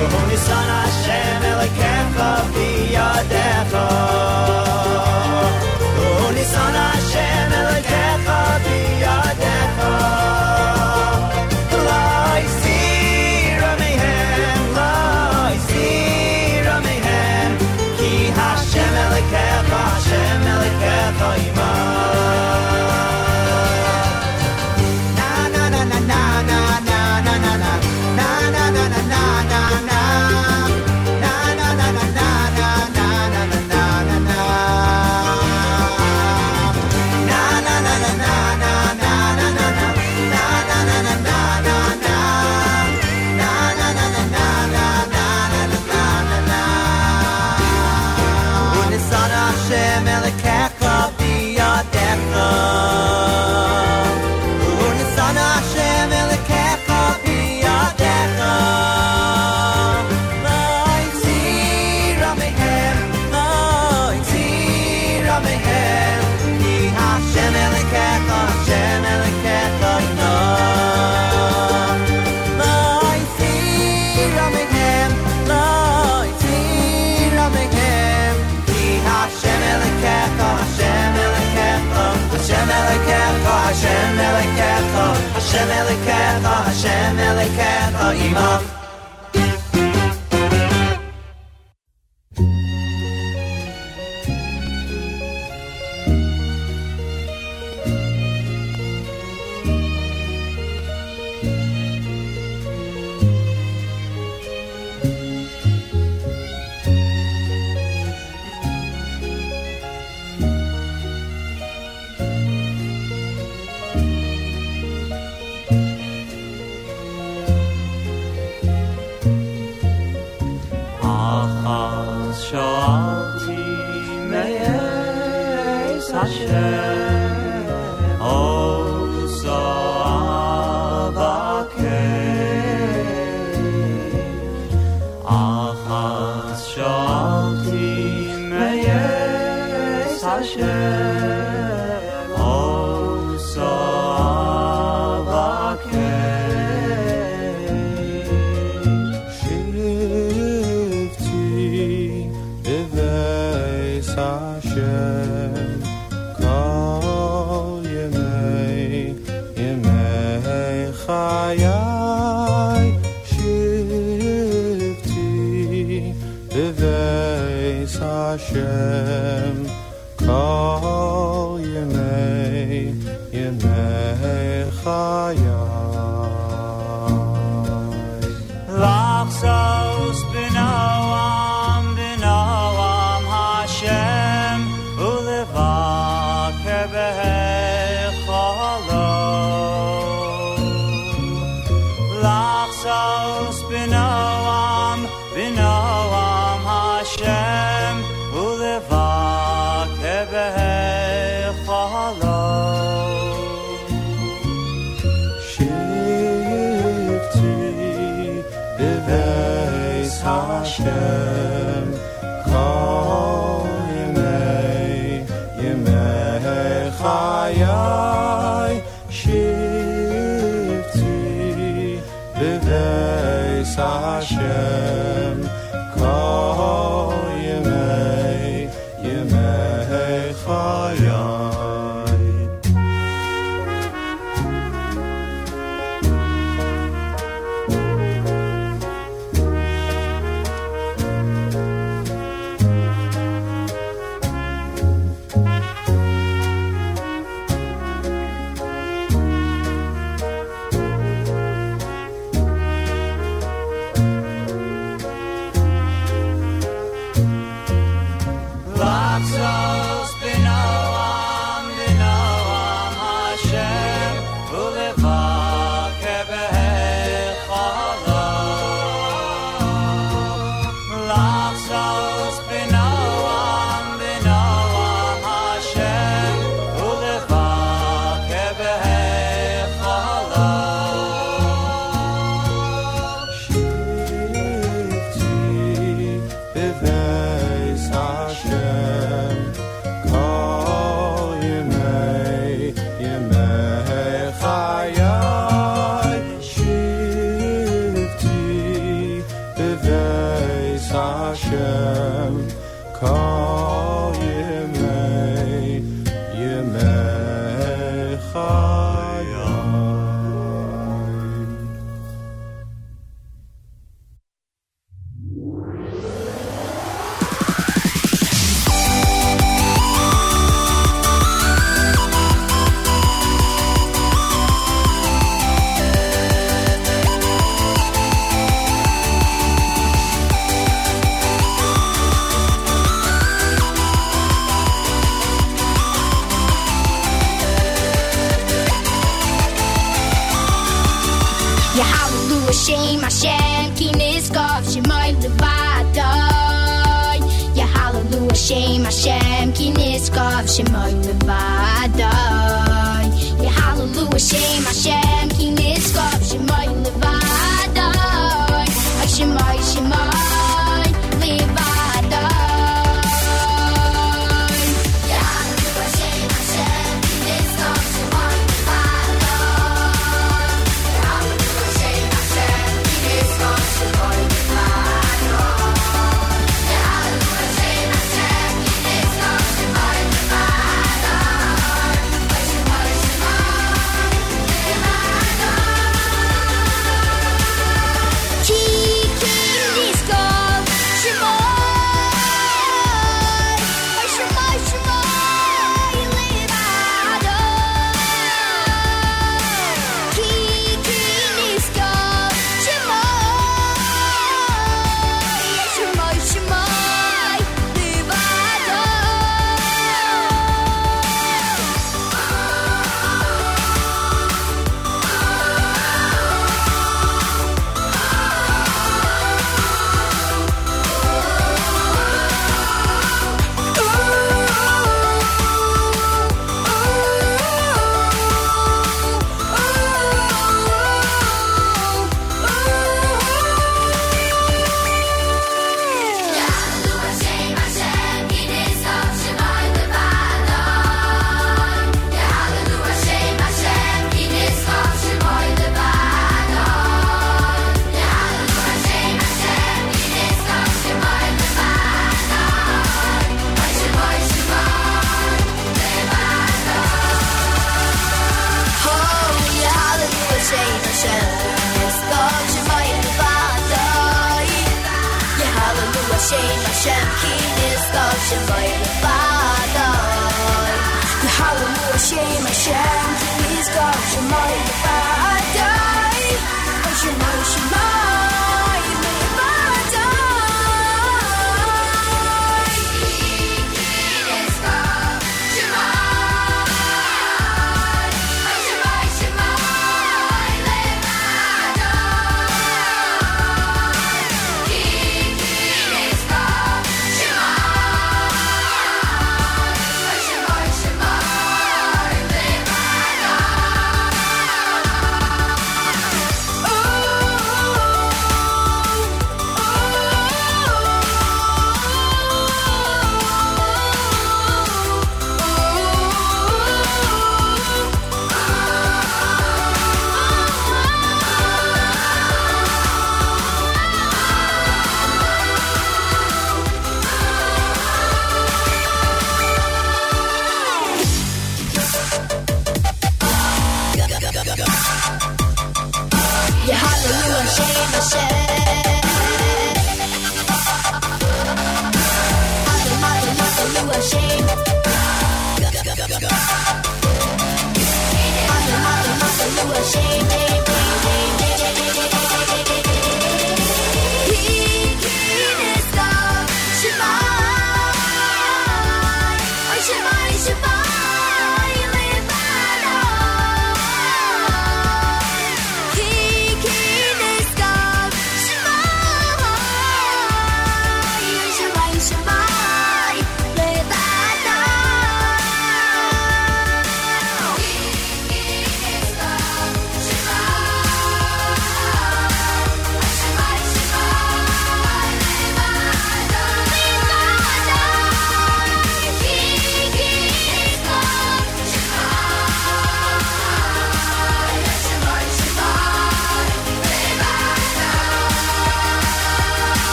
Uhu nisan Hashem Elikecha Fiyadecha Hashem Elikecha, Hashem Elikecha, Imam. fire.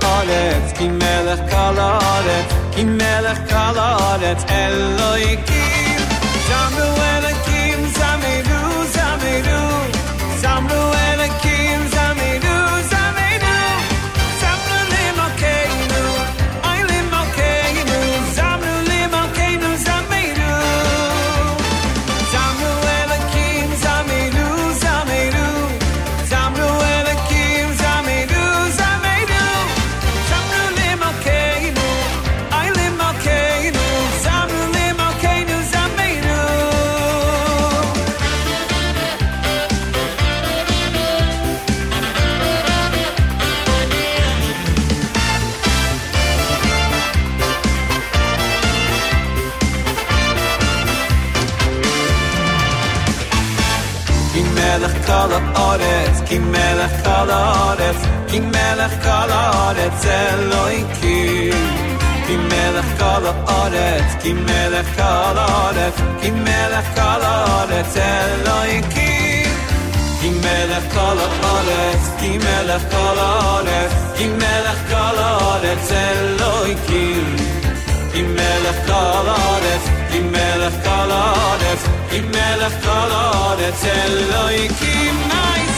כל הארץ, כי מלך כל הארץ, כי מלך כל הארץ אלוהיקים. זמרו אלוקים, זמרו, זמרו, כל הארץ, כי מלך כל הארץ, כי מלך כל הארץ אלוהיקים. כי מלך כל הארץ, כי מלך כל הארץ, כי מלך כל הארץ אלוהיקים. כי מלך כל הארץ, כי מלך כל הארץ, כי מלך כל הארץ אלוהיקים. כי מלך כל הארץ, כי מלך כל הארץ, כי מלך כל הארץ אלוהיקים.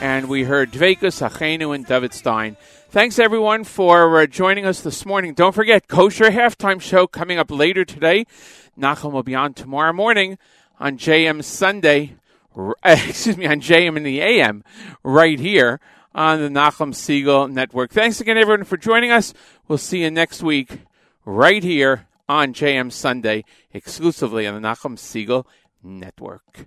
and we heard Dvekus, Achenu, and David Stein. Thanks everyone for uh, joining us this morning. Don't forget Kosher Halftime Show coming up later today. Nachum will be on tomorrow morning on JM Sunday. *laughs* Excuse me, on JM in the AM, right here on the Nachum Segal Network. Thanks again, everyone, for joining us. We'll see you next week, right here on JM Sunday, exclusively on the Nachum Segal Network.